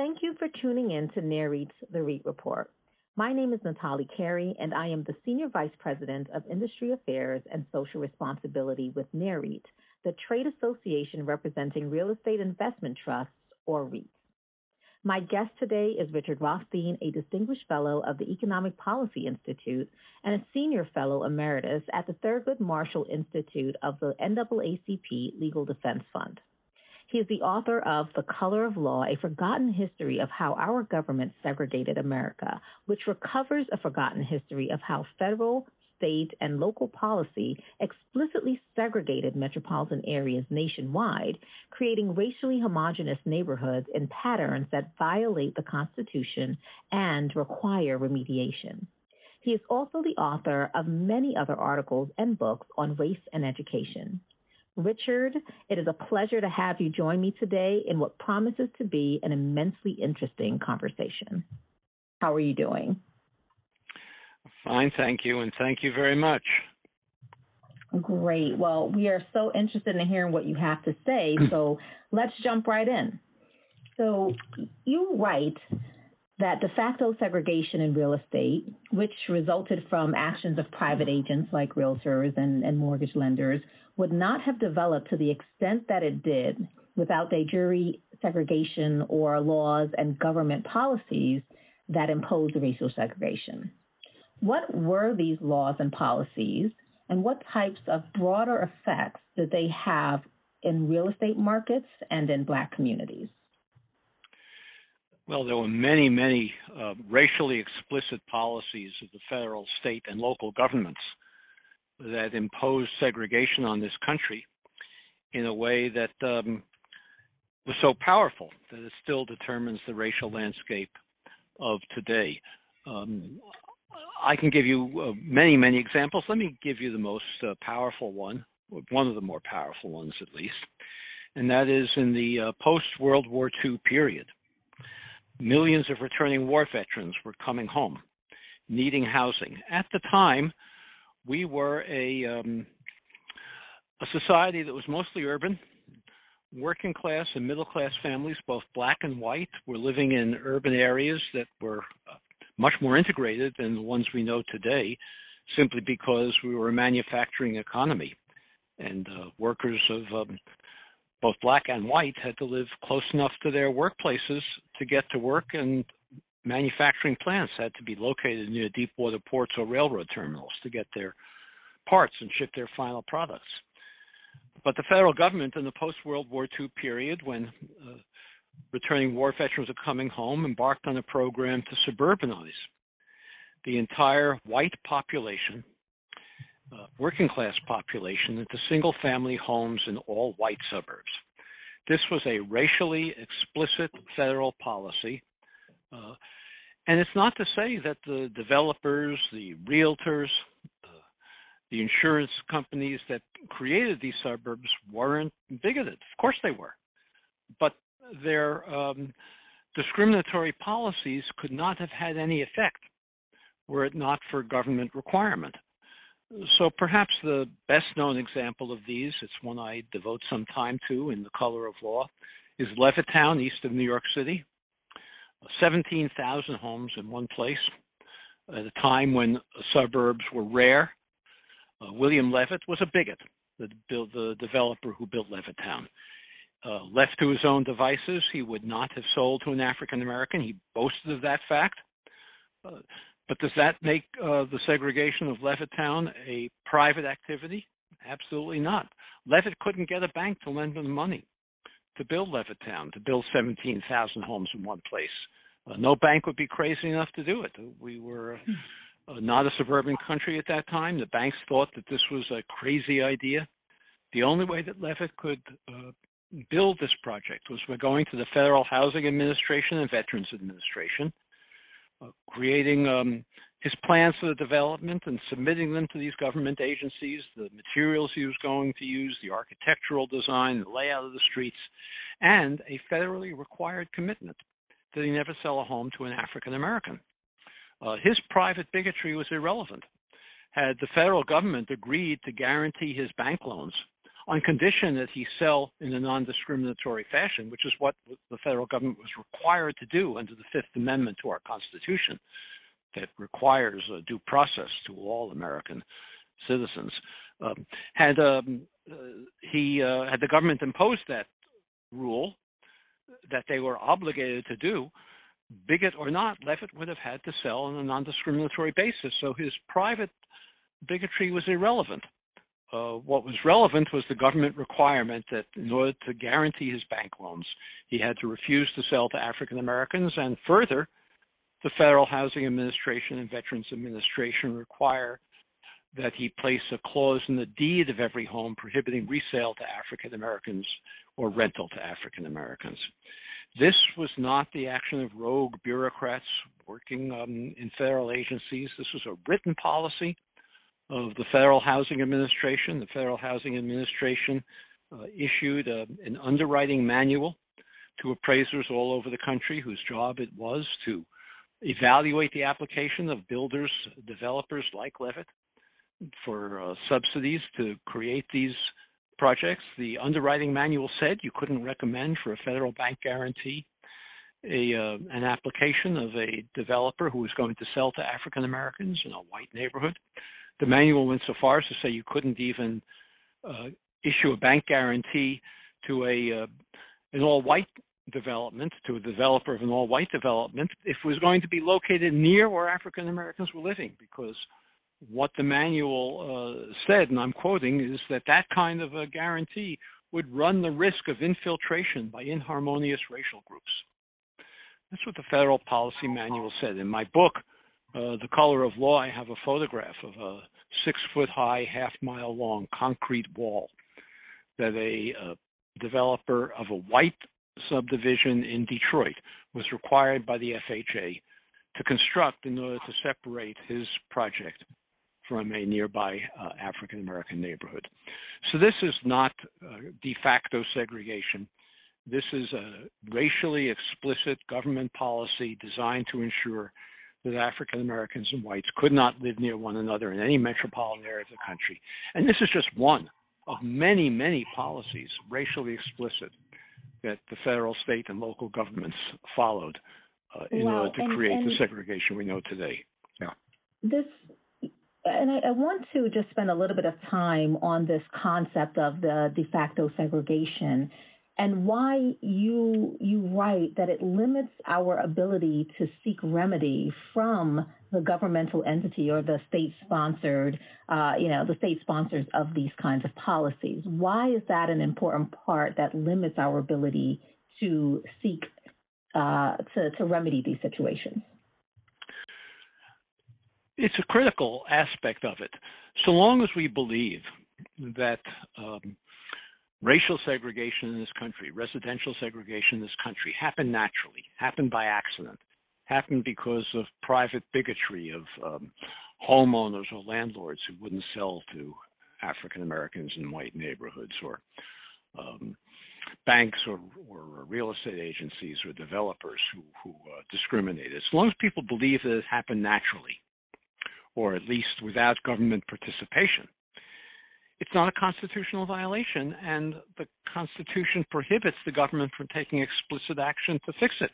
Thank you for tuning in to NAREIT's The REIT Report. My name is Natalie Carey, and I am the Senior Vice President of Industry Affairs and Social Responsibility with NAREIT, the trade association representing real estate investment trusts, or REITs. My guest today is Richard Rothstein, a Distinguished Fellow of the Economic Policy Institute and a Senior Fellow Emeritus at the Thurgood Marshall Institute of the NAACP Legal Defense Fund. He is the author of The Color of Law, A Forgotten History of How Our Government Segregated America, which recovers a forgotten history of how federal, state, and local policy explicitly segregated metropolitan areas nationwide, creating racially homogenous neighborhoods in patterns that violate the Constitution and require remediation. He is also the author of many other articles and books on race and education. Richard, it is a pleasure to have you join me today in what promises to be an immensely interesting conversation. How are you doing? Fine, thank you, and thank you very much. Great. Well, we are so interested in hearing what you have to say, so let's jump right in. So, you write that de facto segregation in real estate, which resulted from actions of private agents like realtors and, and mortgage lenders, would not have developed to the extent that it did without de jure segregation or laws and government policies that imposed racial segregation. What were these laws and policies, and what types of broader effects did they have in real estate markets and in Black communities? Well, there were many, many uh, racially explicit policies of the federal, state, and local governments that imposed segregation on this country in a way that um, was so powerful that it still determines the racial landscape of today. Um, I can give you uh, many, many examples. Let me give you the most uh, powerful one, one of the more powerful ones at least, and that is in the uh, post World War II period. Millions of returning war veterans were coming home, needing housing. At the time, we were a um, a society that was mostly urban. Working class and middle class families, both black and white, were living in urban areas that were uh, much more integrated than the ones we know today, simply because we were a manufacturing economy, and uh, workers of um, both black and white had to live close enough to their workplaces to get to work, and manufacturing plants had to be located near deep water ports or railroad terminals to get their parts and ship their final products. But the federal government in the post World War II period, when uh, returning war veterans were coming home, embarked on a program to suburbanize the entire white population, uh, working class population, into single family homes in all white suburbs. This was a racially explicit federal policy. Uh, and it's not to say that the developers, the realtors, uh, the insurance companies that created these suburbs weren't bigoted. Of course they were. But their um, discriminatory policies could not have had any effect were it not for government requirement. So perhaps the best known example of these, it's one I devote some time to in The Color of Law, is Levittown, east of New York City. 17,000 homes in one place at a time when suburbs were rare. Uh, William Levitt was a bigot, the, the developer who built Levittown. Uh, left to his own devices, he would not have sold to an African American. He boasted of that fact. Uh, but does that make uh, the segregation of Levittown a private activity? Absolutely not. Levitt couldn't get a bank to lend him money to build Levittown, to build 17,000 homes in one place. Uh, no bank would be crazy enough to do it. We were uh, not a suburban country at that time. The banks thought that this was a crazy idea. The only way that Levitt could uh, build this project was by going to the Federal Housing Administration and Veterans Administration, uh, creating um, his plans for the development and submitting them to these government agencies, the materials he was going to use, the architectural design, the layout of the streets, and a federally required commitment that he never sell a home to an African American. Uh, his private bigotry was irrelevant. Had the federal government agreed to guarantee his bank loans on condition that he sell in a non-discriminatory fashion, which is what the federal government was required to do under the Fifth Amendment to our Constitution, that requires a due process to all American citizens. Um, had um, uh, he uh, had the government imposed that rule that they were obligated to do, bigot or not, Levitt would have had to sell on a non-discriminatory basis. So his private bigotry was irrelevant. Uh, what was relevant was the government requirement that in order to guarantee his bank loans, he had to refuse to sell to African Americans, and further, the Federal Housing Administration and Veterans Administration require that he place a clause in the deed of every home prohibiting resale to African Americans or rental to African Americans. This was not the action of rogue bureaucrats working um, in federal agencies. This was a written policy of the Federal Housing Administration. The Federal Housing Administration uh, issued a, an underwriting manual to appraisers all over the country whose job it was to evaluate the application of builders, developers like Levitt for uh, subsidies to create these projects. The underwriting manual said you couldn't recommend for a federal bank guarantee a uh, an application of a developer who was going to sell to African Americans in a white neighborhood the manual went so far as to say you couldn't even uh, issue a bank guarantee to a uh, an all-white development to a developer of an all-white development if it was going to be located near where African Americans were living, because what the manual uh, said, and I'm quoting, is that that kind of a guarantee would run the risk of infiltration by inharmonious racial groups. That's what the federal policy manual said. In my book, uh, the color of law, I have a photograph of a six foot high, half mile long concrete wall that a uh, developer of a white subdivision in Detroit was required by the FHA to construct in order to separate his project from a nearby uh, African American neighborhood. So this is not uh, de facto segregation. This is a racially explicit government policy designed to ensure that African Americans and whites could not live near one another in any metropolitan area of the country. And this is just one of many, many policies, racially explicit, that the federal, state, and local governments followed uh, in wow. order to and, create and the segregation we know today. Yeah. This, and I, I want to just spend a little bit of time on this concept of the de facto segregation and why you you write that it limits our ability to seek remedy from the governmental entity or the state sponsored, uh, you know, the state sponsors of these kinds of policies. Why is that an important part that limits our ability to seek uh, to to remedy these situations? It's a critical aspect of it. So long as we believe that um, racial segregation in this country, residential segregation in this country happened naturally, happened by accident, happened because of private bigotry of um, homeowners or landlords who wouldn't sell to African Americans in white neighborhoods or um, banks or, or, real estate agencies or developers who, who uh, discriminated. As long as people believe that it happened naturally, or at least without government participation, it's not a constitutional violation, and the Constitution prohibits the government from taking explicit action to fix it.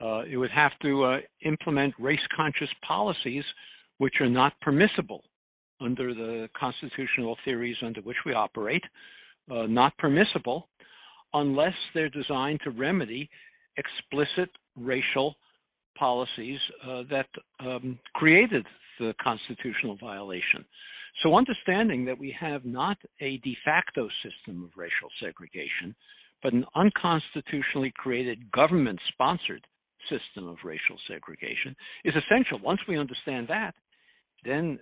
Uh, it would have to uh, implement race conscious policies which are not permissible under the constitutional theories under which we operate, uh, not permissible unless they're designed to remedy explicit racial policies uh, that um, created the constitutional violation. So, understanding that we have not a de facto system of racial segregation, but an unconstitutionally created government sponsored system of racial segregation is essential. Once we understand that, then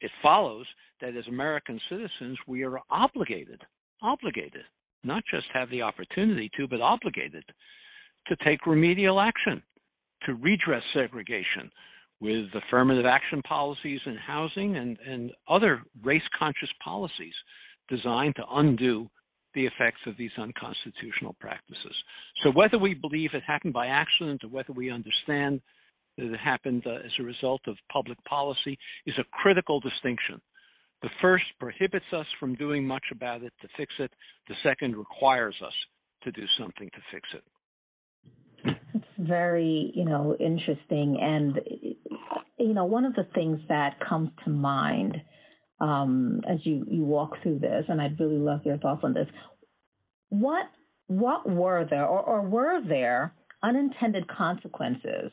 it follows that as American citizens, we are obligated, obligated, not just have the opportunity to, but obligated to take remedial action, to redress segregation, with affirmative action policies in housing and, and other race conscious policies designed to undo the effects of these unconstitutional practices. So, whether we believe it happened by accident or whether we understand that it happened uh, as a result of public policy is a critical distinction. The first prohibits us from doing much about it to fix it. The second requires us to do something to fix it. Very, you know, interesting. And, you know, one of the things that comes to mind um, as you, you walk through this, and I'd really love your thoughts on this. What what were there, or, or were there unintended consequences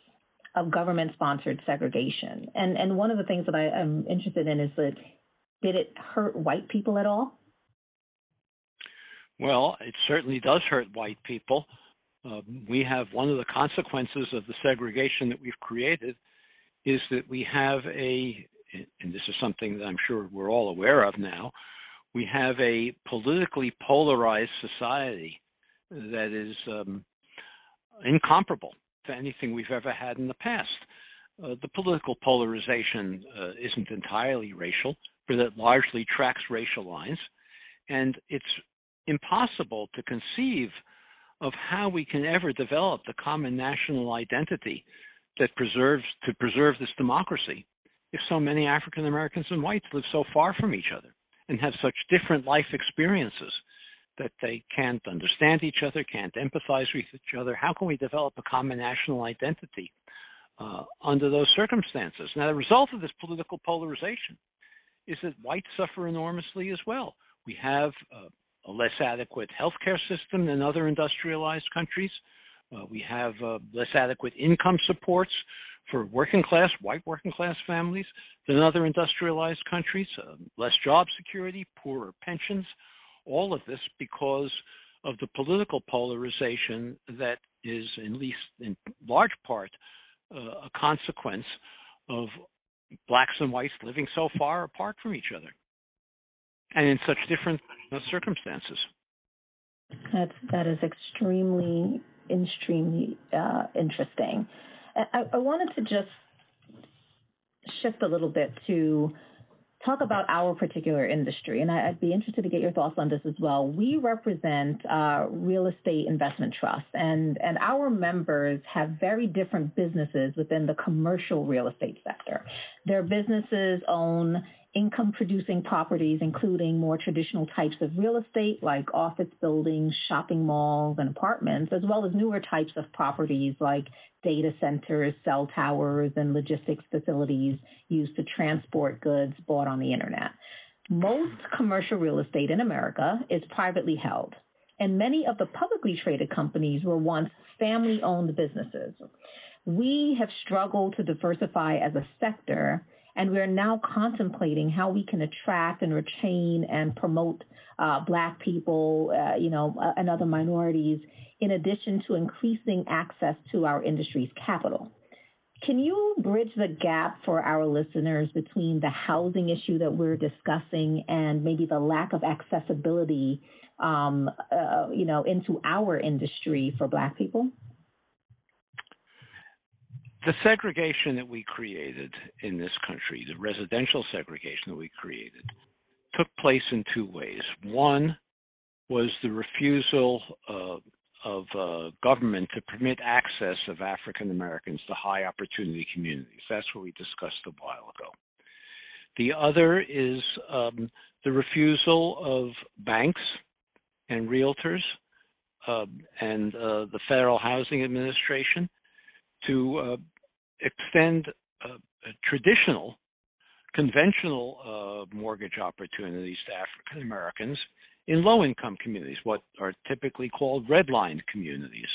of government sponsored segregation? And and one of the things that I, am interested in is that did it hurt white people at all? Well, it certainly does hurt white people. Um, we have one of the consequences of the segregation that we've created is that we have a, and this is something that I'm sure we're all aware of now, we have a politically polarized society that is um, incomparable to anything we've ever had in the past. Uh, the political polarization uh, isn't entirely racial, but it largely tracks racial lines. And it's impossible to conceive of how we can ever develop the common national identity that preserves to preserve this democracy if so many African Americans and whites live so far from each other and have such different life experiences that they can't understand each other, can't empathize with each other. How can we develop a common national identity uh, under those circumstances? Now, the result of this political polarization is that whites suffer enormously as well. We have uh, a less adequate healthcare system than other industrialized countries. Uh, we have uh, less adequate income supports for working class, white working class families than other industrialized countries, uh, less job security, poorer pensions, all of this because of the political polarization that is, at least in large part, uh, a consequence of blacks and whites living so far apart from each other and in such different circumstances. That's that is extremely extremely uh, interesting. I, I wanted to just shift a little bit to talk about our particular industry, and I'd be interested to get your thoughts on this as well. We represent uh, real estate investment trusts, and and our members have very different businesses within the commercial real estate sector. Their businesses own income producing properties, including more traditional types of real estate like office buildings, shopping malls, and apartments, as well as newer types of properties like data centers, cell towers, and logistics facilities used to transport goods bought on the internet. Most commercial real estate in America is privately held, and many of the publicly traded companies were once family owned businesses. We have struggled to diversify as a sector and we are now contemplating how we can attract and retain and promote uh, Black people, uh, you know, uh, and other minorities, in addition to increasing access to our industry's capital. Can you bridge the gap for our listeners between the housing issue that we're discussing and maybe the lack of accessibility, um, uh, you know, into our industry for Black people? The segregation that we created in this country, the residential segregation that we created, took place in two ways. One was the refusal uh, of uh, government to permit access of African Americans to high opportunity communities. That's what we discussed a while ago. The other is um, the refusal of banks and realtors uh, and the Federal Housing Administration to uh, extend traditional, conventional uh, mortgage opportunities to African Americans in low income communities, what are typically called redlined communities.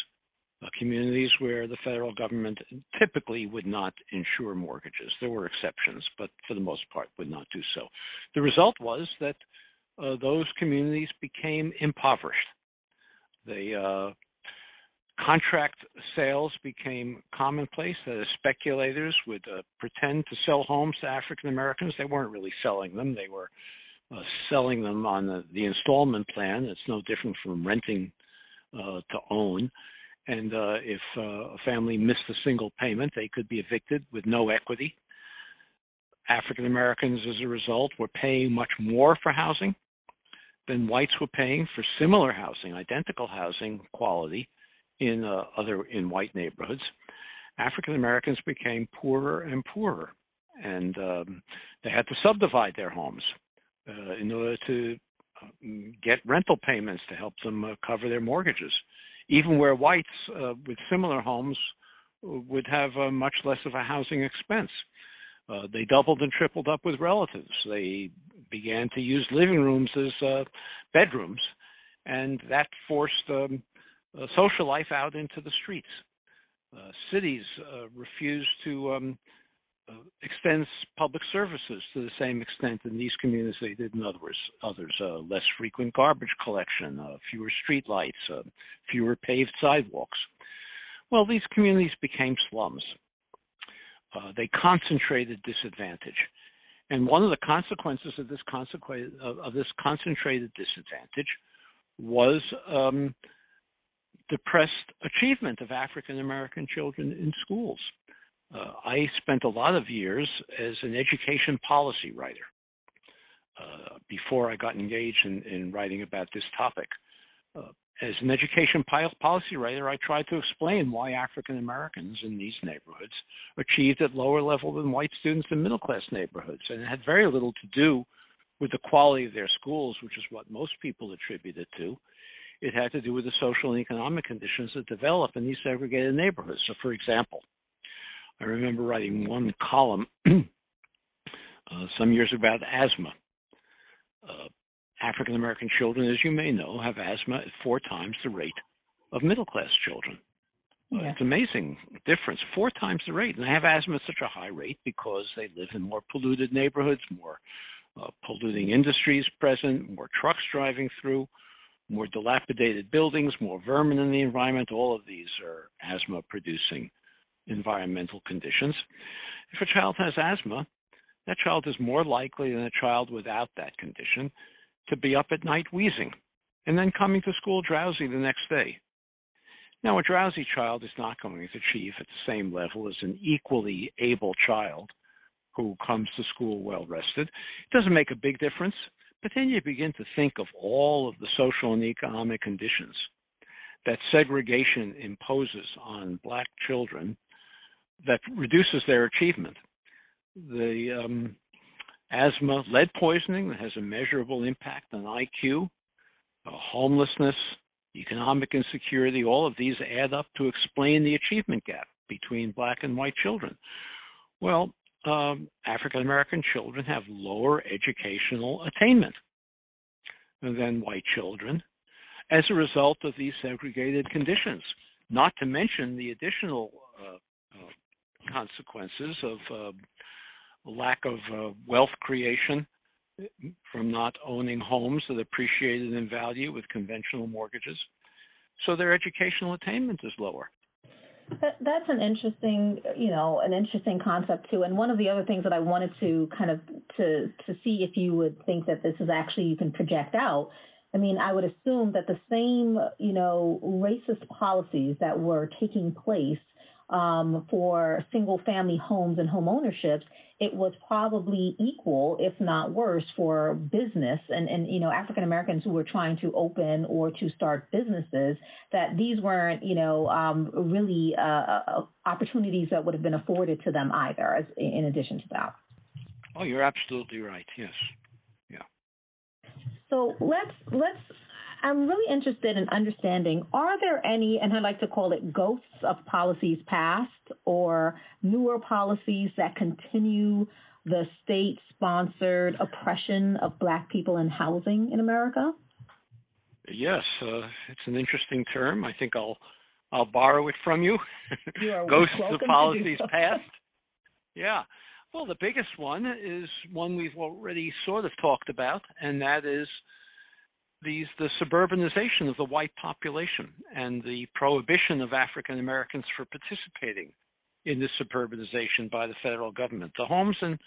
Uh, communities where the federal government typically would not insure mortgages. There were exceptions, but for the most part would not do so. The result was that uh, those communities became impoverished. They uh, contract sales became commonplace. Uh, speculators would uh, pretend to sell homes to African Americans. They weren't really selling them. They were uh, selling them on the, the, installment plan. It's no different from renting uh, to own. And uh, if uh, a family missed a single payment, they could be evicted with no equity. African Americans, as a result, were paying much more for housing than whites were paying for similar housing, identical housing quality in uh, other in white neighborhoods, African Americans became poorer and poorer, and um, they had to subdivide their homes uh, in order to uh, get rental payments to help them uh, cover their mortgages, even where whites uh, with similar homes would have much less of a housing expense. Uh, they doubled and tripled up with relatives. They began to use living rooms as uh, bedrooms, and that forced um, social life out into the streets. Uh, cities uh, refused to um, uh, extend public services to the same extent in these communities they did in others. Others, less frequent garbage collection, fewer street lights, fewer paved sidewalks. Well, these communities became slums. Uh, they concentrated disadvantage. And one of the consequences of this, of, of this concentrated disadvantage was um, depressed achievement of African American children in schools. Uh, I spent a lot of years as an education policy writer uh, before I got engaged in, in, writing about this topic. Uh, as an education policy writer, I tried to explain why African Americans in these neighborhoods achieved at lower level than white students in middle class neighborhoods. And it had very little to do with the quality of their schools, which is what most people attribute it to. It had to do with the social and economic conditions that develop in these segregated neighborhoods. So, for example, I remember writing one column uh, some years about asthma. Uh, African American children, as you may know, have asthma at four times the rate of middle class children. Uh, yeah. It's amazing difference, four times the rate. And they have asthma at such a high rate because they live in more polluted neighborhoods, more uh, polluting industries present, more trucks driving through, more dilapidated buildings, more vermin in the environment. All of these are asthma producing environmental conditions. If a child has asthma, that child is more likely than a child without that condition to be up at night wheezing and then coming to school drowsy the next day. Now, a drowsy child is not going to achieve at the same level as an equally able child who comes to school well rested. It doesn't make a big difference, but then you begin to think of all of the social and economic conditions that segregation imposes on black children that reduces their achievement. The um, asthma, lead poisoning that has a measurable impact on IQ, uh, homelessness, economic insecurity, all of these add up to explain the achievement gap between black and white children. Well, um, African American children have lower educational attainment than white children as a result of these segregated conditions, not to mention the additional uh, uh, consequences of um, lack of uh, wealth creation from not owning homes that appreciated in value with conventional mortgages. So their educational attainment is lower. That's an interesting, you know, an interesting concept too. And one of the other things that I wanted to kind of to to see if you would think that this is actually you can project out. I mean, I would assume that the same, you know, racist policies that were taking place um, for single family homes and home ownerships, it was probably equal, if not worse, for business and, and you know, African Americans who were trying to open or to start businesses, that these weren't, you know, um, really uh, uh opportunities that would have been afforded to them either, as, in addition to that. Oh, you're absolutely right. Yes. Yeah. So let's let's I'm really interested in understanding are there any, and I like to call it ghosts of policies past or newer policies that continue the state sponsored oppression of Black people in housing in America? Yes, uh, it's an interesting term. I think I'll I'll borrow it from you. you Ghosts of policies past. Yeah. Well, the biggest one is one we've already sort of talked about, and that is these the suburbanization of the white population and the prohibition of African Americans for participating in this suburbanization by the federal government. The homes and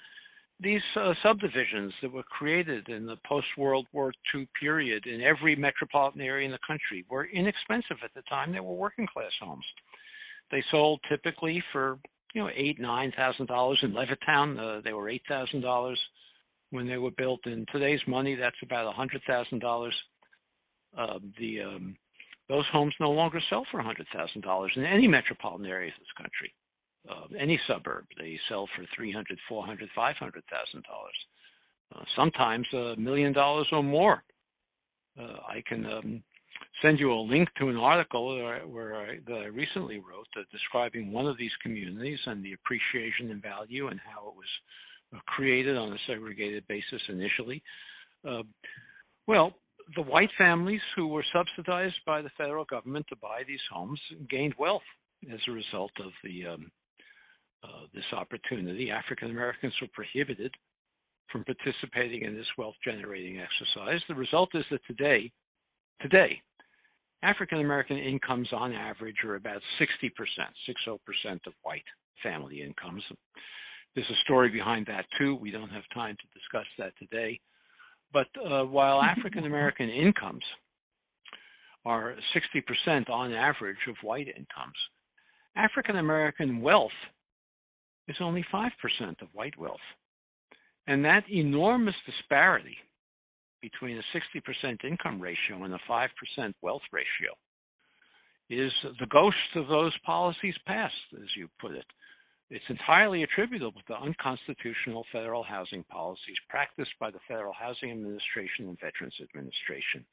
these uh, subdivisions that were created in the post World War II period in every metropolitan area in the country were inexpensive at the time. They were working class homes. They sold typically for you know eight nine thousand dollars in Levittown. Uh, they were eight thousand dollars when they were built. In today's money, that's about a hundred thousand dollars. Um, the um, those homes no longer sell for a hundred thousand dollars in any metropolitan area of this country. Uh, any suburb, they sell for three hundred, four hundred, five hundred thousand dollars. uh, sometimes a million dollars or more. Uh, I can um, send you a link to an article where, where I, that I recently wrote uh, describing one of these communities and the appreciation and value and how it was uh, created on a segregated basis initially. Uh, well, the white families who were subsidized by the federal government to buy these homes gained wealth as a result of the um, uh, this opportunity. African Americans were prohibited from participating in this wealth generating exercise. The result is that today, today, African American incomes on average are about 60%, 60% of white family incomes. There's a story behind that too. We don't have time to discuss that today. But uh, while African American incomes are 60% on average of white incomes, African American wealth is only 5% of white wealth. And that enormous disparity between a 60% income ratio and a 5% wealth ratio is the ghost of those policies past, as you put it. It's entirely attributable to unconstitutional federal housing policies practiced by the Federal Housing Administration and Veterans Administration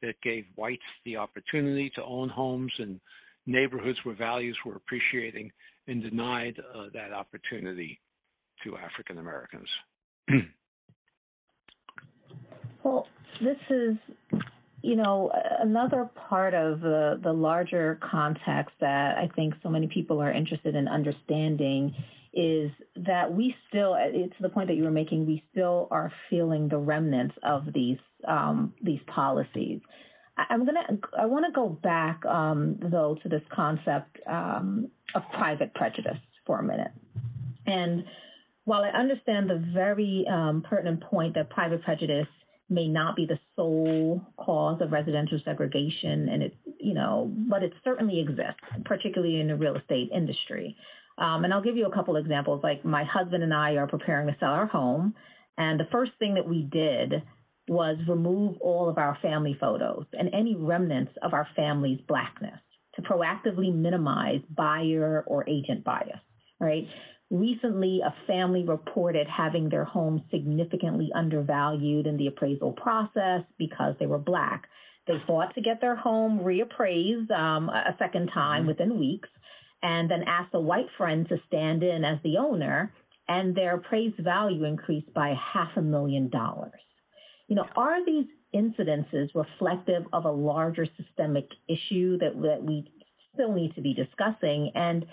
that gave whites the opportunity to own homes in neighborhoods where values were appreciating and denied uh, that opportunity to African Americans. well, this is, you know, another part of the, the larger context that I think so many people are interested in understanding is that we still, it's the point that you were making, we still are feeling the remnants of these um, these policies. I'm gonna. I want to go back um, though to this concept um, of private prejudice for a minute. And while I understand the very um, pertinent point that private prejudice may not be the sole cause of residential segregation, and it, you know, but it certainly exists, particularly in the real estate industry. Um, and I'll give you a couple examples. Like my husband and I are preparing to sell our home, and the first thing that we did was remove all of our family photos and any remnants of our family's blackness to proactively minimize buyer or agent bias, right? Recently, a family reported having their home significantly undervalued in the appraisal process because they were black. They fought to get their home reappraised um, a second time mm-hmm. within weeks and then asked a white friend to stand in as the owner, and their appraised value increased by half a million dollars. You know, are these incidences reflective of a larger systemic issue that, that we still need to be discussing? And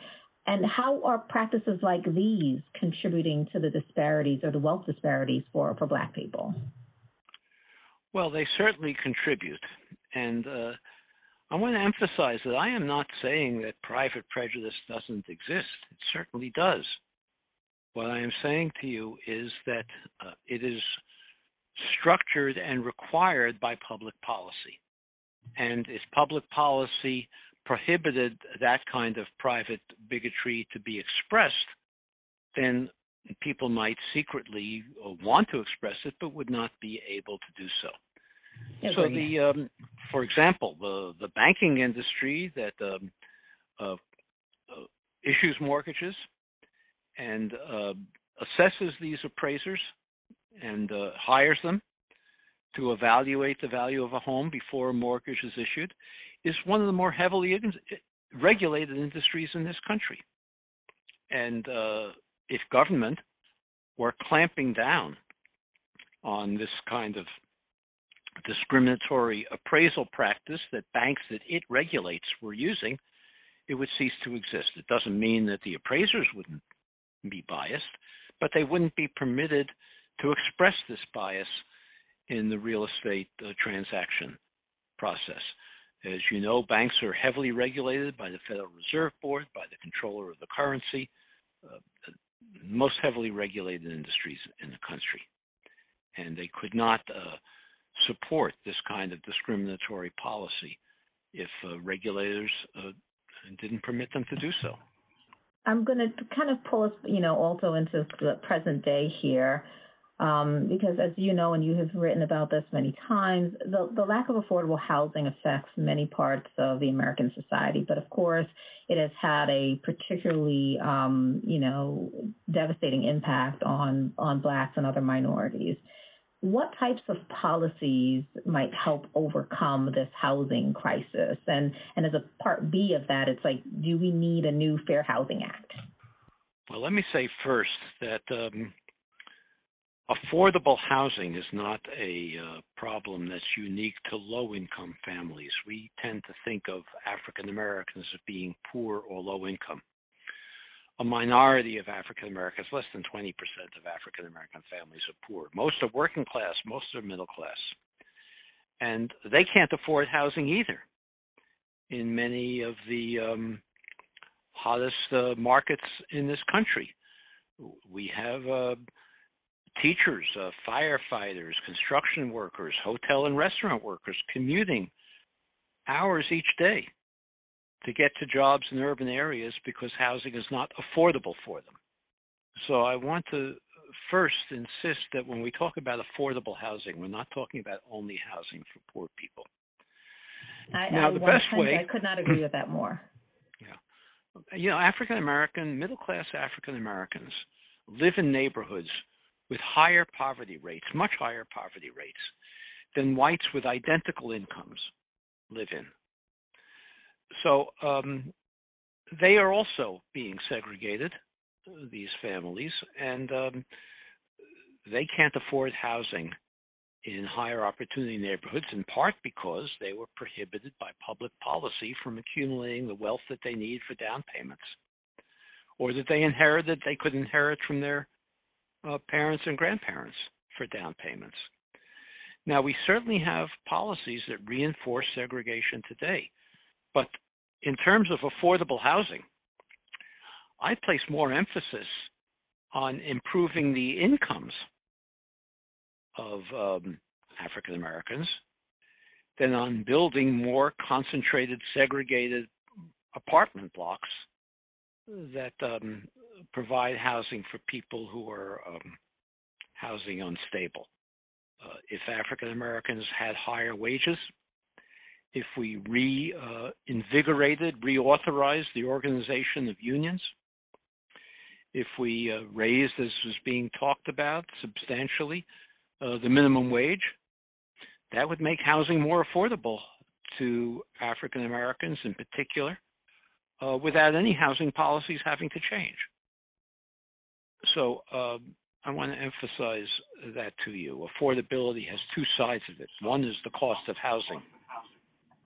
and how are practices like these contributing to the disparities or the wealth disparities for, for Black people? Well, they certainly contribute. And uh, I want to emphasize that I am not saying that private prejudice doesn't exist. It certainly does. What I am saying to you is that uh, it is structured and required by public policy. And if public policy prohibited that kind of private bigotry to be expressed, then people might secretly want to express it but would not be able to do so. so the, um, for example, the the banking industry that um, uh, uh, issues mortgages and uh, assesses these appraisers and uh, hires them to evaluate the value of a home before a mortgage is issued is one of the more heavily regulated industries in this country. And uh, if government were clamping down on this kind of discriminatory appraisal practice that banks that it regulates were using, it would cease to exist. It doesn't mean that the appraisers wouldn't be biased, but they wouldn't be permitted to express this bias in the real estate uh, transaction process. As you know, banks are heavily regulated by the Federal Reserve Board, by the comptroller of the currency, uh, most heavily regulated industries in the country. And they could not uh, support this kind of discriminatory policy if uh, regulators uh, didn't permit them to do so. I'm going to kind of pull us, you know, also into the present day here. Um, because as you know, and you have written about this many times, the, the lack of affordable housing affects many parts of the American society. But of course, it has had a particularly, um, you know, devastating impact on on blacks and other minorities. what types of policies might help overcome this housing crisis? And and as a part B of that, it's like, do we need a new Fair Housing Act? Well, let me say first that um, affordable housing is not a uh, problem that's unique to low income families. We tend to think of African Americans as being poor or low income a minority of African Americans, less than 20% of African American families are poor. Most are working class, most are middle class. And they can't afford housing either in many of the um, hottest uh, markets in this country. We have uh, teachers, uh, firefighters, construction workers, hotel and restaurant workers commuting hours each day to get to jobs in urban areas because housing is not affordable for them. So I want to first insist that when we talk about affordable housing, we're not talking about only housing for poor people. I, now, I the best way I could not agree with that more. Yeah, you know, African American, middle class African Americans live in neighborhoods with higher poverty rates, much higher poverty rates than whites with identical incomes live in. So um, they are also being segregated, these families, and um, they can't afford housing in higher opportunity neighborhoods, in part because they were prohibited by public policy from accumulating the wealth that they need for down payments, or that they inherited, they could inherit from their uh, parents and grandparents for down payments. Now, we certainly have policies that reinforce segregation today. But in terms of affordable housing, I place more emphasis on improving the incomes of um, African Americans than on building more concentrated, segregated apartment blocks that um, provide housing for people who are um, housing unstable. Uh, if African Americans had higher wages, if we reinvigorated, uh, reauthorized the organization of unions, if we uh, raised, as was being talked about substantially, uh, the minimum wage, that would make housing more affordable to African Americans in particular, uh, without any housing policies having to change. So um, I want to emphasize that to you. Affordability has two sides of it. One is the cost of housing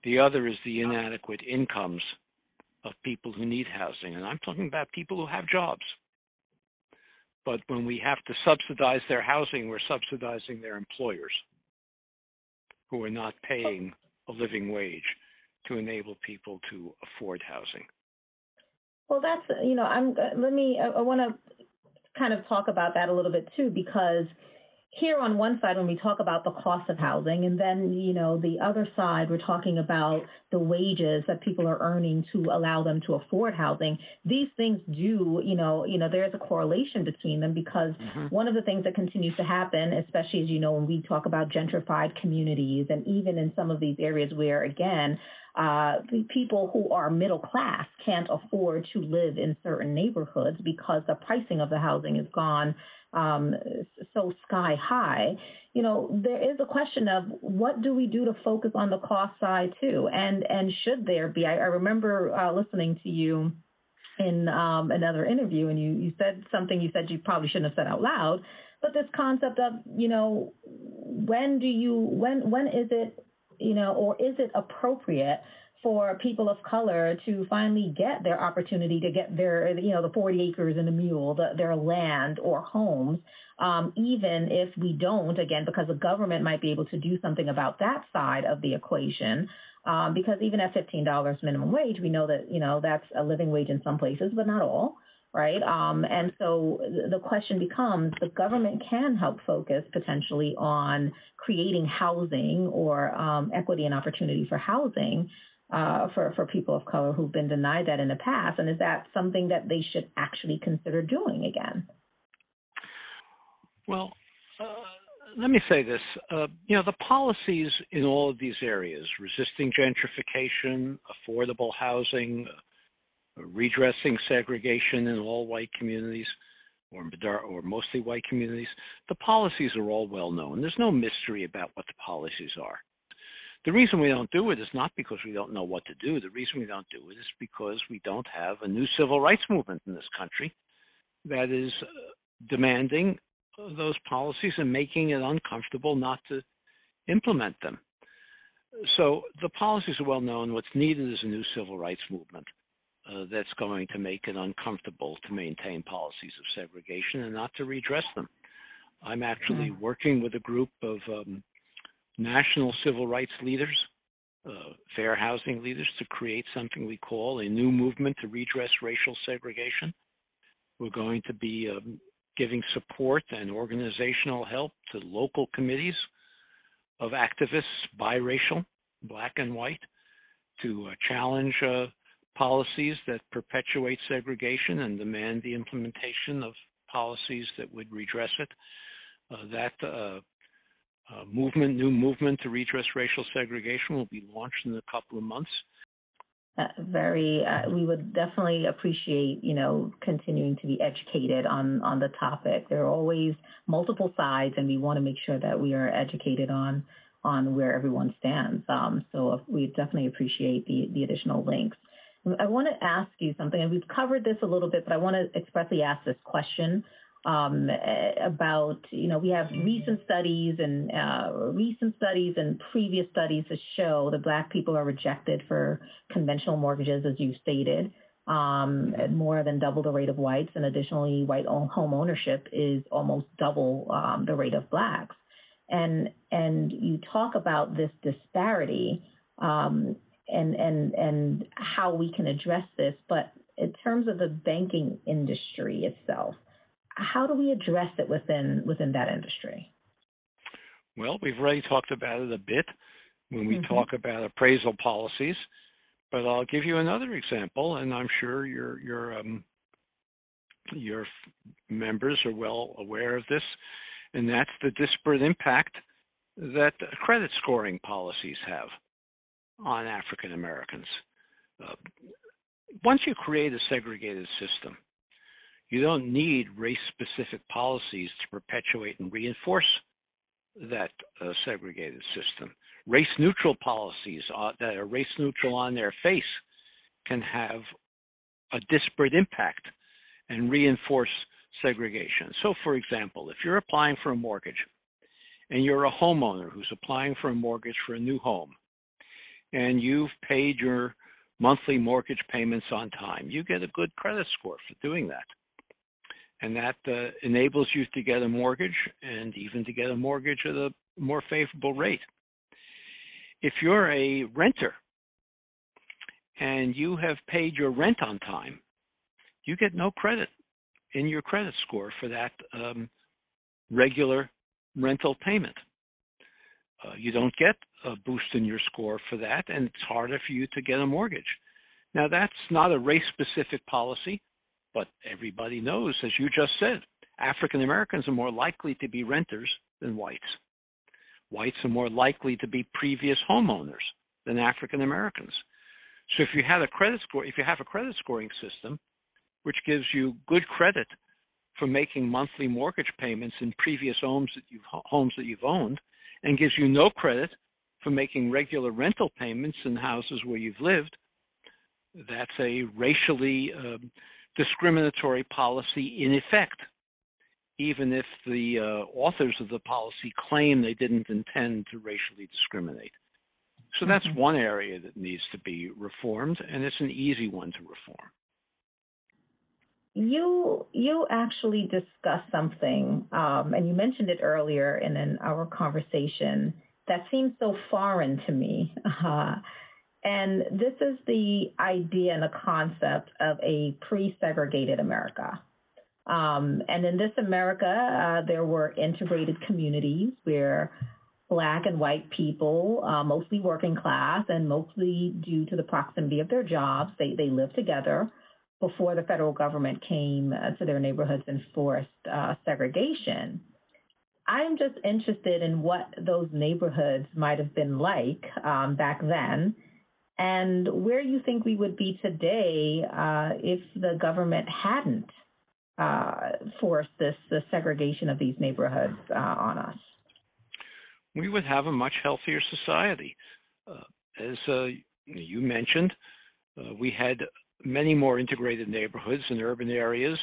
the other is the inadequate incomes of people who need housing. And I'm talking about people who have jobs. But when we have to subsidize their housing, we're subsidizing their employers who are not paying a living wage to enable people to afford housing. Well, that's, you know, I'm, uh, let me, I, I want to kind of talk about that a little bit too, because here on one side when we talk about the cost of housing and then you know the other side we're talking about the wages that people are earning to allow them to afford housing these things do you know you know there's a correlation between them because mm-hmm. one of the things that continues to happen especially as you know when we talk about gentrified communities and even in some of these areas where again uh, people who are middle class can't afford to live in certain neighborhoods because the pricing of the housing has gone um, so sky high, you know, there is a question of what do we do to focus on the cost side too, and and should there be? I, I remember uh, listening to you in um, another interview, and you you said something you said you probably shouldn't have said out loud, but this concept of you know when do you when when is it you know or is it appropriate for people of color to finally get their opportunity to get their, you know, the 40 acres and a mule, the, their land or homes, um, even if we don't, again, because the government might be able to do something about that side of the equation. Um, because even at $15 minimum wage, we know that, you know, that's a living wage in some places, but not all right? Um, and so the question becomes the government can help focus potentially on creating housing or um, equity and opportunity for housing uh, for for people of color who've been denied that in the past, and is that something that they should actually consider doing again? Well, uh, let me say this: uh, you know, the policies in all of these areas, resisting gentrification, affordable housing, redressing segregation in all white communities, or or mostly white communities, the policies are all well known. There's no mystery about what the policies are. The reason we don't do it is not because we don't know what to do. The reason we don't do it is because we don't have a new civil rights movement in this country that is uh, demanding those policies and making it uncomfortable not to implement them. So the policies are well known. What's needed is a new civil rights movement uh, that's going to make it uncomfortable to maintain policies of segregation and not to redress them. I'm actually mm-hmm. working with a group of um, national civil rights leaders, uh, fair housing leaders, to create something we call a new movement to redress racial segregation. We're going to be um, giving support and organizational help to local committees of activists, biracial, black and white, to uh, challenge uh, policies that perpetuate segregation and demand the implementation of policies that would redress it. Uh, that uh, uh, movement, new movement to redress racial segregation, will be launched in a couple of months. Uh, very, uh, we would definitely appreciate, you know, continuing to be educated on on the topic. There are always multiple sides, and we want to make sure that we are educated on on where everyone stands. Um, so we definitely appreciate the the additional links. I want to ask you something, and we've covered this a little bit, but I want to expressly ask this question um, about, you know, we have recent studies and uh, recent studies and previous studies that show that Black people are rejected for conventional mortgages, as you stated, um, more than double the rate of whites, and additionally, white home ownership is almost double um, the rate of Blacks. And and you talk about this disparity. Um, and and and how we can address this. But in terms of the banking industry itself, how do we address it within within that industry? Well, we've already talked about it a bit when we mm-hmm. talk about appraisal policies, but I'll give you another example, and I'm sure your your um, your members are well aware of this, and that's the disparate impact that credit scoring policies have on African Americans. Uh, once you create a segregated system, you don't need race specific policies to perpetuate and reinforce that uh, segregated system. Race neutral policies uh, that are race neutral on their face can have a disparate impact and reinforce segregation. So, for example, if you're applying for a mortgage and you're a homeowner who's applying for a mortgage for a new home, and you've paid your monthly mortgage payments on time, you get a good credit score for doing that. And that uh, enables you to get a mortgage and even to get a mortgage at a more favorable rate. If you're a renter and you have paid your rent on time, you get no credit in your credit score for that um, regular rental payment. Uh, you don't get a boost in your score for that, and it's harder for you to get a mortgage. Now, that's not a race specific policy, but everybody knows, as you just said, African Americans are more likely to be renters than whites. Whites are more likely to be previous homeowners than African Americans. So if you have a credit score, if you have a credit scoring system, which gives you good credit for making monthly mortgage payments in previous homes that you've homes that you've owned, and gives you no credit for making regular rental payments in houses where you've lived, that's a racially uh, discriminatory policy in effect, even if the uh, authors of the policy claim they didn't intend to racially discriminate. So that's mm-hmm. one area that needs to be reformed, and it's an easy one to reform. You you actually discussed something, um, and you mentioned it earlier in, in our conversation that seems so foreign to me. Uh, and this is the idea and the concept of a pre segregated America. Um, and in this America, uh, there were integrated communities where black and white people, uh, mostly working class and mostly due to the proximity of their jobs, they, they lived together before the federal government came uh, to their neighborhoods and forced uh, segregation. I'm just interested in what those neighborhoods might have been like um, back then and where do you think we would be today uh, if the government hadn't uh, force this the segregation of these neighborhoods uh, on us? We would have a much healthier society. Uh, as uh, you mentioned, uh, we had many more integrated neighborhoods in urban areas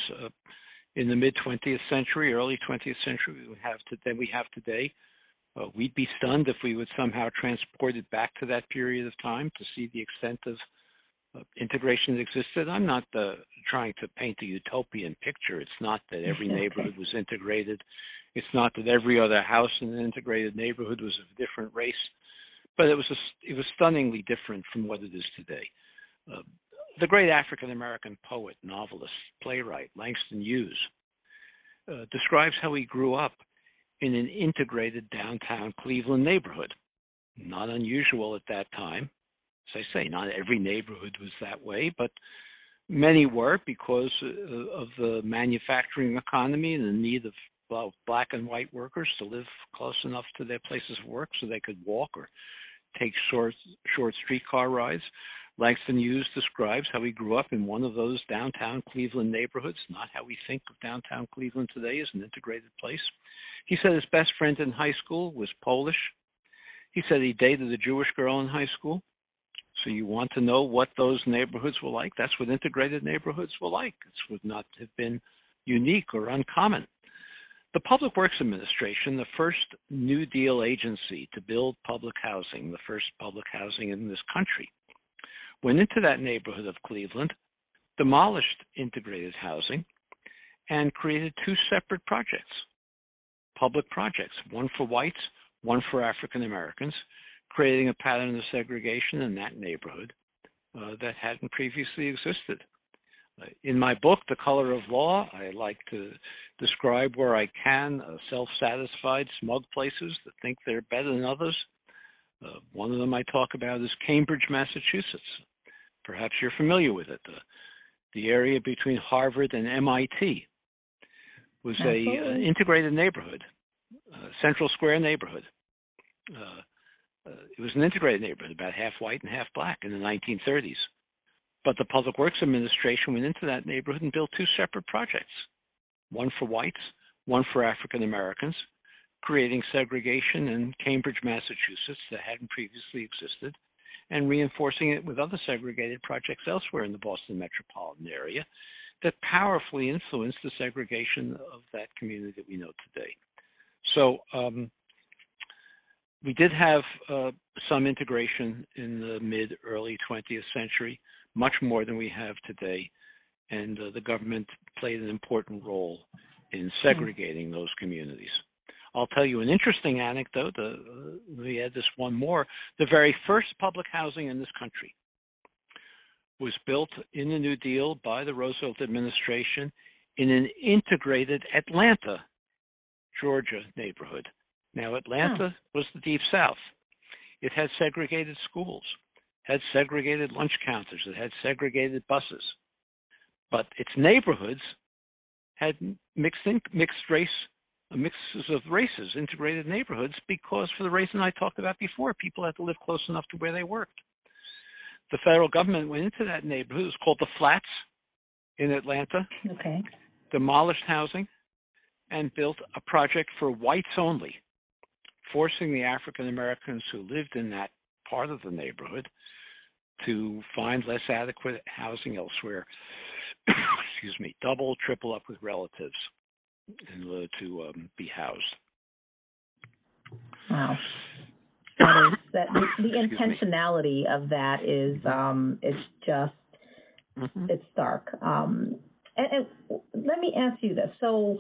in the mid 20th century, early 20th century than we have today. Uh, we'd be stunned if we would somehow transport it back to that period of time to see the extent of uh, integration that existed. I'm not uh, trying to paint a utopian picture. It's not that every neighborhood was integrated. It's not that every other house in an integrated neighborhood was of a different race, but it was a, it was stunningly different from what it is today. Uh, the great African American poet, novelist, playwright Langston Hughes uh, describes how he grew up in an integrated downtown Cleveland neighborhood. Not unusual at that time. As I say, not every neighborhood was that way, but many were because uh, of the manufacturing economy and the need of black and white workers to live close enough to their places of work so they could walk or take short short streetcar rides. Langston Hughes describes how he grew up in one of those downtown Cleveland neighborhoods, not how we think of downtown Cleveland today as an integrated place. He said his best friend in high school was Polish. He said he dated a Jewish girl in high school. So you want to know what those neighborhoods were like? That's what integrated neighborhoods were like. This would not have been unique or uncommon. The Public Works Administration, the first New Deal agency to build public housing, the first public housing in this country, went into that neighborhood of Cleveland, demolished integrated housing, and created two separate projects public projects, one for whites, one for African Americans, creating a pattern of segregation in that neighborhood uh, that hadn't previously existed. Uh, in my book, The Color of Law, I like to describe where I can uh, self satisfied, smug places that think they're better than others. Uh, one of them I talk about is Cambridge, Massachusetts. Perhaps you're familiar with it. The, the area between Harvard and MIT was Absolutely. a uh, integrated neighborhood, Central Square neighborhood. Uh, uh, it was an integrated neighborhood, about half white and half black in the 1930s. But the Public Works Administration went into that neighborhood and built two separate projects one for whites, one for African Americans, creating segregation in Cambridge, Massachusetts that hadn't previously existed, and reinforcing it with other segregated projects elsewhere in the Boston metropolitan area that powerfully influenced the segregation of that community that we know today. So um, we did have uh, some integration in the mid early 20th century, much more than we have today, and uh, the government played an important role in segregating those communities. I'll tell you an interesting anecdote. Uh, we add this one more. The very first public housing in this country was built in the New Deal by the Roosevelt administration in an integrated Atlanta, Georgia neighborhood. Now, Atlanta oh. was the Deep South. It had segregated schools, had segregated lunch counters, it had segregated buses. But its neighborhoods had mixed in, mixed race mixes of races, integrated neighborhoods, because for the reason I talked about before, people had to live close enough to where they worked. The federal government went into that neighborhood. It was called the Flats in Atlanta. Okay. Demolished housing and built a project for whites only forcing the African Americans who lived in that part of the neighborhood to find less adequate housing elsewhere. excuse me, double, triple up with relatives in order to um, be housed. Wow. That is that the, the intentionality of that is um it's just mm-hmm. it's stark. Um and, and let me ask you this. So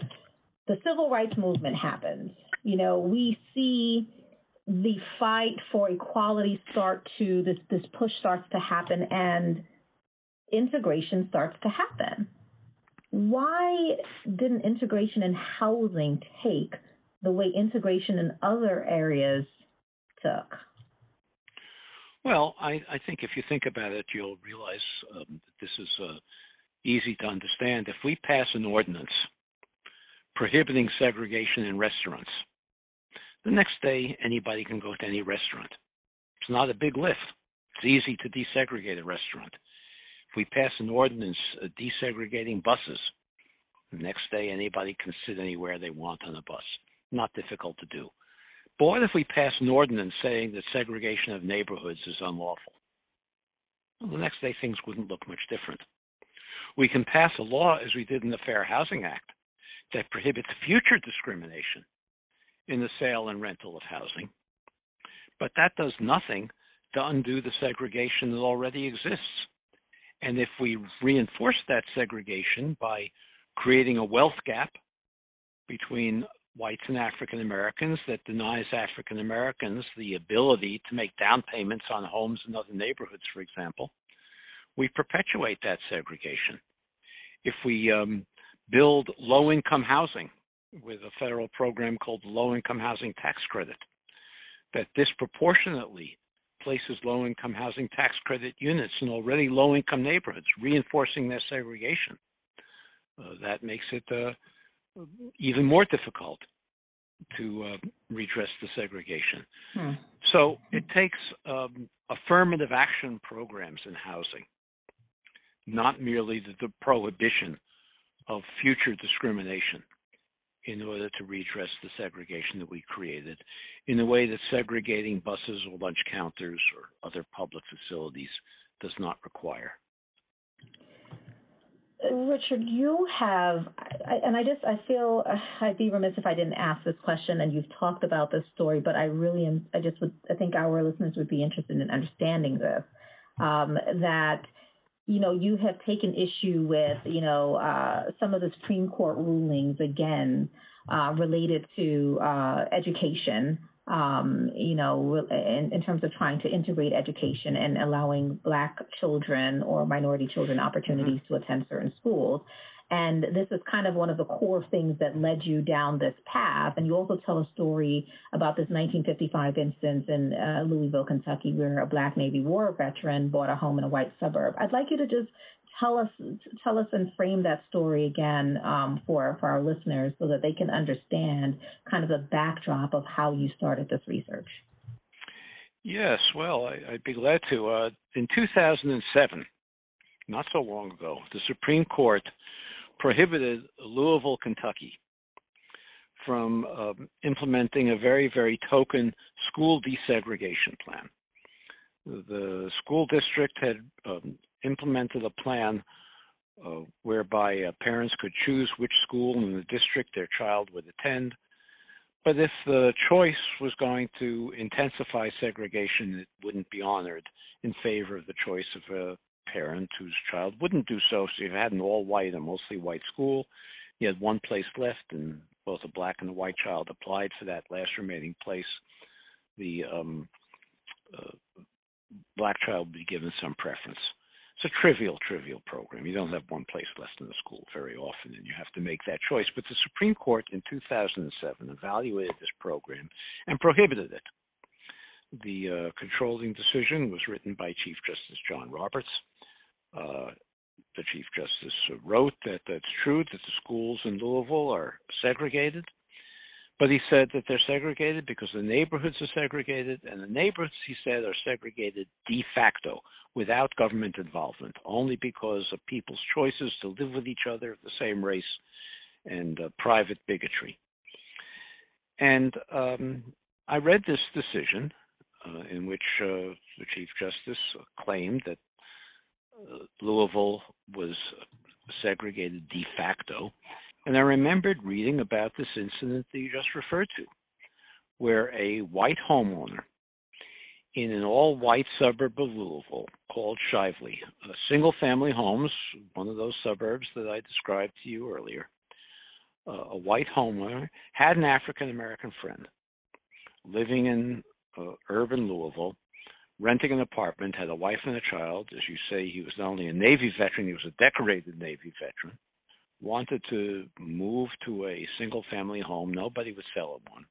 the civil rights movement happens you know, we see the fight for equality start to this this push starts to happen and integration starts to happen. Why didn't integration in housing take the way integration in other areas took? Well, I, I think if you think about it, you'll realize um, this is uh, easy to understand. If we pass an ordinance prohibiting segregation in restaurants, the next day, anybody can go to any restaurant. It's not a big lift. It's easy to desegregate a restaurant. If we pass an ordinance uh, desegregating buses, The next day, anybody can sit anywhere they want on a bus. Not difficult to do. But what if we pass an ordinance saying that segregation of neighborhoods is unlawful? Well, the next day, things wouldn't look much different. We can pass a law, as we did in the Fair Housing Act, that prohibits future discrimination in the sale and rental of housing. But that does nothing to undo the segregation that already exists. And if we reinforce that segregation by creating a wealth gap between whites and African Americans that denies African Americans the ability to make down payments on homes in other neighborhoods, for example, we perpetuate that segregation. If we um, build low income housing with a federal program called the Low Income Housing Tax Credit that disproportionately places low income housing tax credit units in already low income neighborhoods, reinforcing their segregation. Uh, that makes it uh, even more difficult to uh, redress the segregation. Hmm. So it takes um, affirmative action programs in housing, not merely the, the prohibition of future discrimination in order to redress the segregation that we created in a way that segregating buses or lunch counters or other public facilities does not require. Richard, you have, and I just I feel I'd be remiss if I didn't ask this question. And you've talked about this story, but I really am. I just would. I think our listeners would be interested in understanding this. Um, that you know, you have taken issue with, you know, uh, some of the Supreme Court rulings again uh, related to uh, education. Um, you know, in, in, terms of trying to integrate education and allowing Black children or minority children opportunities mm-hmm. to attend certain schools. And this is kind of one of the core things that led you down this path. And you also tell a story about this 1955 instance in uh, Louisville, Kentucky, where a Black Navy war veteran bought a home in a white suburb. I'd like you to just tell us tell us and frame that story again um, for for our listeners so that they can understand kind of the backdrop of how you started this research. Yes, well, I, would be glad to. Uh, in 2007, not so long ago, the Supreme Court prohibited Louisville, Kentucky, from uh, implementing a very, very token school desegregation plan. The school district had um, implemented a plan uh, whereby uh, parents could choose which school in the district their child would attend. But if the choice was going to intensify segregation, it wouldn't be honored in favor of the choice of a parent whose child wouldn't do so. So you had an all white and mostly white school. You had one place left, and both a black and a white child applied for that last remaining place. The um, uh, black child would be given some preference. It's a trivial, trivial program. You don't have one place left in the school very often, and you have to make that choice. But the Supreme Court in 2007 evaluated this program and prohibited it. The uh, controlling decision was written by Chief Justice John Roberts. Uh, the Chief Justice wrote that that's true that the schools in Louisville are segregated, but he said that they're segregated because the neighborhoods are segregated, and the neighborhoods, he said, are segregated de facto without government involvement, only because of people's choices to live with each other of the same race and uh, private bigotry. And um, I read this decision uh, in which uh, the Chief Justice claimed that Louisville was segregated de facto. And I remembered reading about this incident that you just referred to, where a white homeowner in an all white suburb of Louisville called Shively, a single family homes, one of those suburbs that I described to you earlier, uh, a white homeowner had an African American friend living in uh, urban Louisville renting an apartment, had a wife and a child. As you say, he was not only a Navy veteran, he was a decorated Navy veteran. Wanted to move to a single family home. Nobody would sell him one.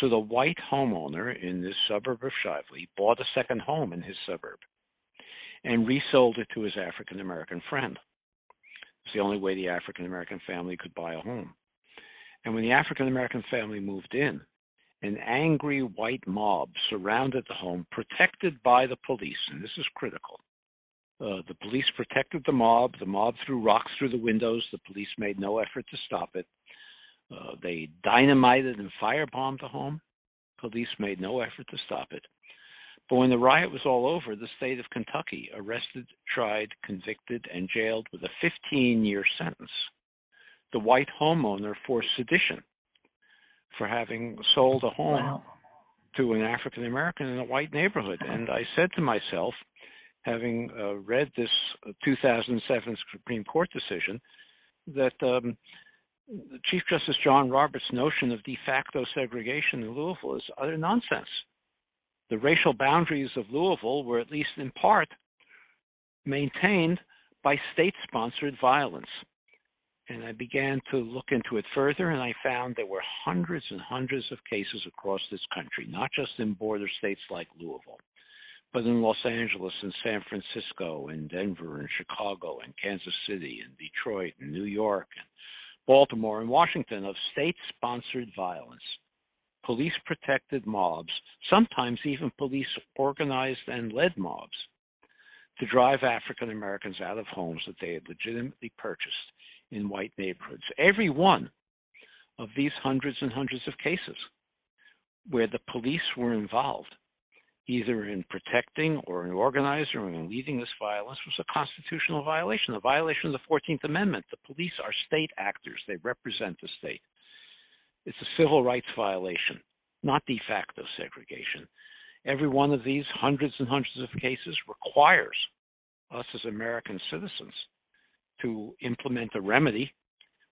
So the white homeowner in this suburb of Shively bought a second home in his suburb and resold it to his African American friend. It's the only way the African American family could buy a home. And when the African American family moved in, an angry white mob surrounded the home, protected by the police, and this is critical. Uh, the police protected the mob. The mob threw rocks through the windows. The police made no effort to stop it. Uh, they dynamited and firebombed the home. Police made no effort to stop it. But when the riot was all over, the state of Kentucky arrested, tried, convicted, and jailed with a 15 year sentence the white homeowner for sedition for having sold a home Wow. to an African American in a white neighborhood. And I said to myself, having uh, read this uh, 2007 Supreme Court decision, that um, Chief Justice John Roberts' notion of de facto segregation in Louisville is utter nonsense. The racial boundaries of Louisville were, at least in part, maintained by state sponsored violence. And I began to look into it further, and I found there were hundreds and hundreds of cases across this country, not just in border states like Louisville, but in Los Angeles and San Francisco and Denver and Chicago and Kansas City and Detroit and New York and Baltimore and Washington of state sponsored violence, police protected mobs, sometimes even police organized and led mobs to drive African Americans out of homes that they had legitimately purchased in white neighborhoods. Every one of these hundreds and hundreds of cases where the police were involved, either in protecting or in organizing or in leading this violence, was a constitutional violation, a violation of the 14th Amendment. The police are state actors, they represent the state. It's a civil rights violation, not de facto segregation. Every one of these hundreds and hundreds of cases requires us as American citizens to implement a remedy.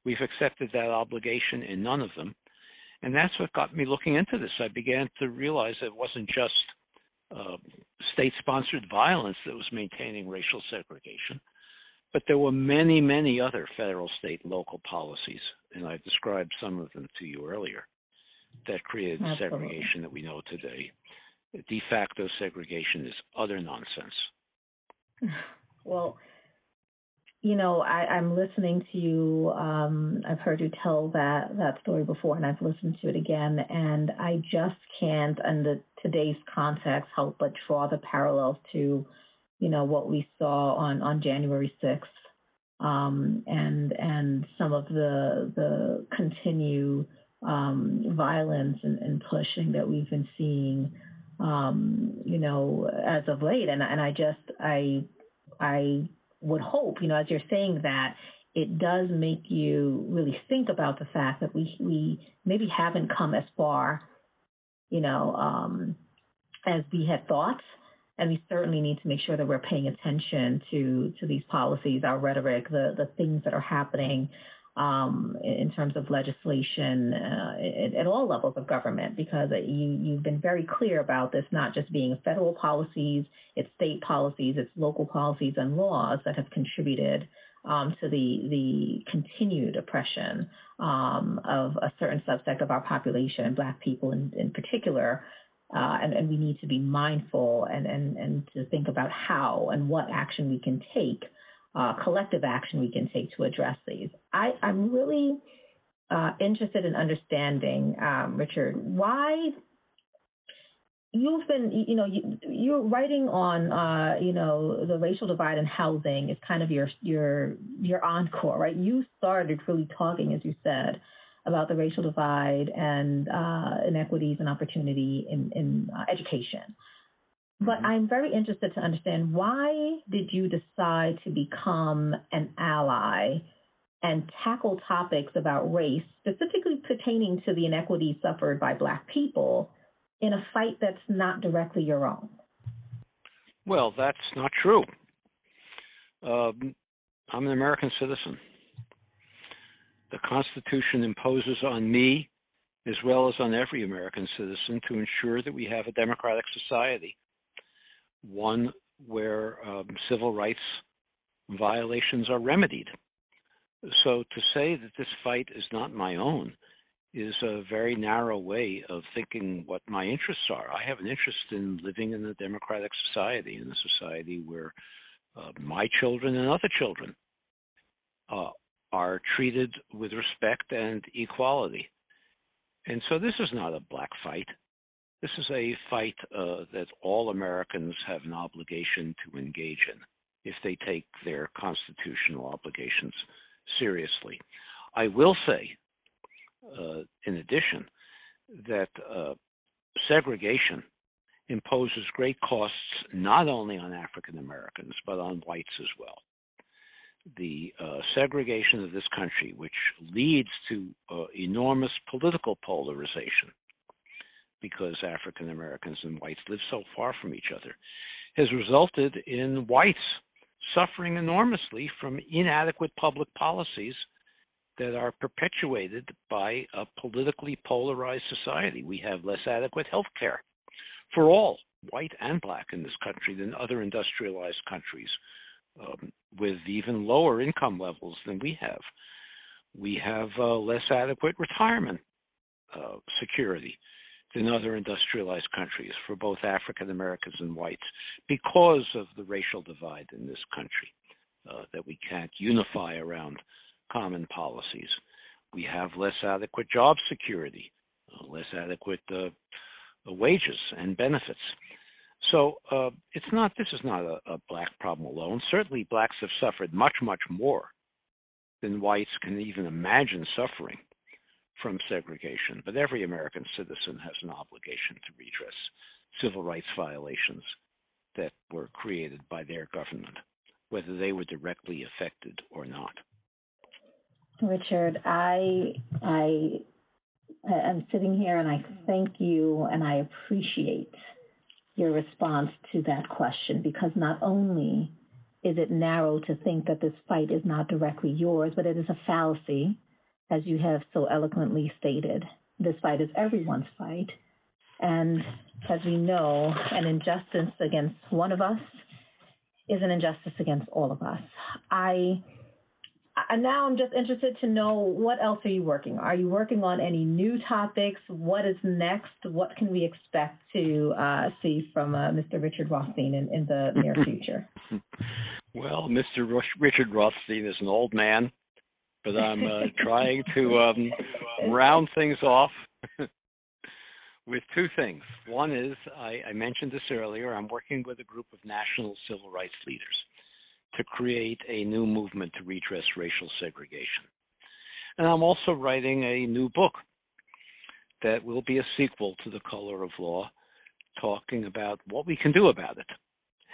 We've accepted that obligation in none of them. And that's what got me looking into this. I began to realize that it wasn't just uh, state sponsored violence that was maintaining racial segregation, but there were many, many other federal, state, local policies, and I described some of them to you earlier, that created Absolutely. segregation that we know today. De facto segregation is utter nonsense. Well, you know, I, I'm listening to you. Um, I've heard you tell that that story before, and I've listened to it again, and I just can't, under today's context, help but draw the parallels to, you know, what we saw on on January sixth, um, and and some of the the continued um, violence and, and pushing that we've been seeing, um, you know, as of late, and and I just I I would hope, you know, as you're saying that, it does make you really think about the fact that we we maybe haven't come as far, you know, um, as we had thought, and we certainly need to make sure that we're paying attention to to these policies, our rhetoric, the the things that are happening um, in terms of legislation uh, at, all levels of government, because you you've been very clear about this not just being federal policies, it's state policies, it's local policies and laws that have contributed um, to the the continued oppression um, of a certain subset of our population, Black people in, in particular. Uh, and, and we need to be mindful and, and, and to think about how and what action we can take uh, collective action we can take to address these. I, I'm really uh, interested in understanding, um, Richard, why you've been, you know, you, you're writing on, uh, you know, the racial divide in housing is kind of your your your encore, right? You started really talking, as you said, about the racial divide and uh, inequities and opportunity in, in uh, education. But I'm very interested to understand why did you decide to become an ally and tackle topics about race, specifically pertaining to the inequities suffered by Black people, in a fight that's not directly your own? Well, that's not true. Um, I'm an American citizen. The Constitution imposes on me, as well as on every American citizen, to ensure that we have a democratic society one where um, civil rights violations are remedied. So to say that this fight is not my own is a very narrow way of thinking what my interests are. I have an interest in living in a democratic society, in a society where uh, my children and other children uh, are treated with respect and equality. And so this is not a black fight. This is a fight uh, that all Americans have an obligation to engage in. if they take their constitutional obligations seriously. I will say, uh, in addition, that uh, segregation imposes great costs not only on African Americans, but on whites as well. The uh, segregation of this country, which leads to uh, enormous political polarization, because African Americans and whites live so far from each other, has resulted in whites suffering enormously from inadequate public policies that are perpetuated by a politically polarized society. We have less adequate health care for all, white and black, in this country than other industrialized countries um, with even lower income levels than we have. We have uh, less adequate retirement uh, security than other industrialized countries for both African Americans and whites because of the racial divide in this country uh, that we can't unify around common policies. We have less adequate job security, uh, less adequate uh, wages and benefits. So uh, it's not. This is not a, a black problem alone. Certainly, blacks have suffered much, much more than whites can even imagine suffering from segregation, but every American citizen has an obligation to redress civil rights violations that were created by their government, whether they were directly affected or not. Richard, I I am sitting here and I thank you and I appreciate your response to that question because not only is it narrow to think that this fight is not directly yours, but it is a fallacy as you have so eloquently stated, this fight is everyone's fight. And as we know, an injustice against one of us is an injustice against all of us. I and now I'm just interested to know what else are you working on? Are you working on any new topics? What is next? What can we expect to uh, see from uh, Mr. Richard Rothstein in, in the near future? well, Mr. Richard Rothstein is an old man but I'm uh, trying to um, round things off with two things. One is I, I mentioned this earlier. I'm working with a group of national civil rights leaders to create a new movement to redress racial segregation. And I'm also writing a new book that will be a sequel to The Color of Law, talking about what we can do about it,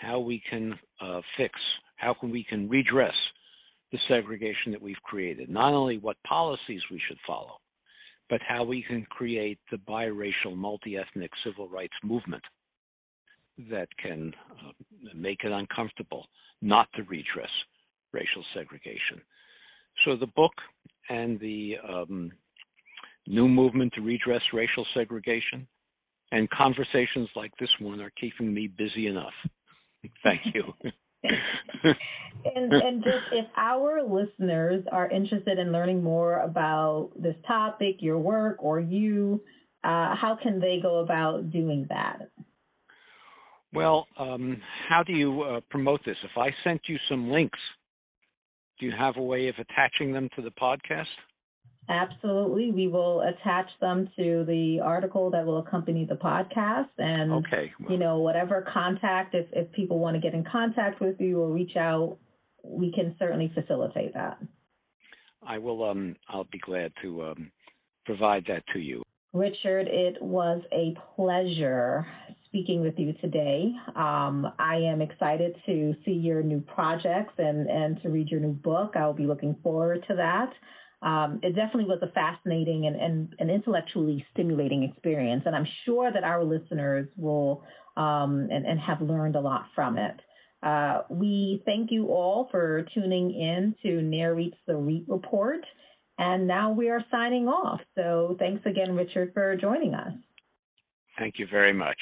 how we can uh, fix, how can we can redress the segregation that we've created. Not only what policies we should follow, but how we can create the biracial, multi ethnic civil rights movement that can uh, make it uncomfortable not to redress racial segregation. So the book and the um, new movement to redress racial segregation and conversations like this one are keeping me busy enough. Thank you. and and just if our listeners are interested in learning more about this topic, your work, or you, uh, how can they go about doing that? Well, um, how do you uh, promote this? If I sent you some links, do you have a way of attaching them to the podcast? Absolutely. We will attach them to the article that will accompany the podcast. And, okay. You know, whatever contact, if, if people want to get in contact with you or reach out, we can certainly facilitate that. I will, um, I'll be glad to um, provide that to you. Richard, it was a pleasure speaking with you today. Um, I am excited to see your new projects and, and to read your new book. I'll be looking forward to that um, it definitely was a fascinating and, and, and, intellectually stimulating experience. And I'm sure that our listeners will um, and, and, have learned a lot from it. Uh, we thank you all for tuning in to NAREIT's The REIT Report. And now we are signing off. So thanks again, Richard, for joining us. Thank you very much.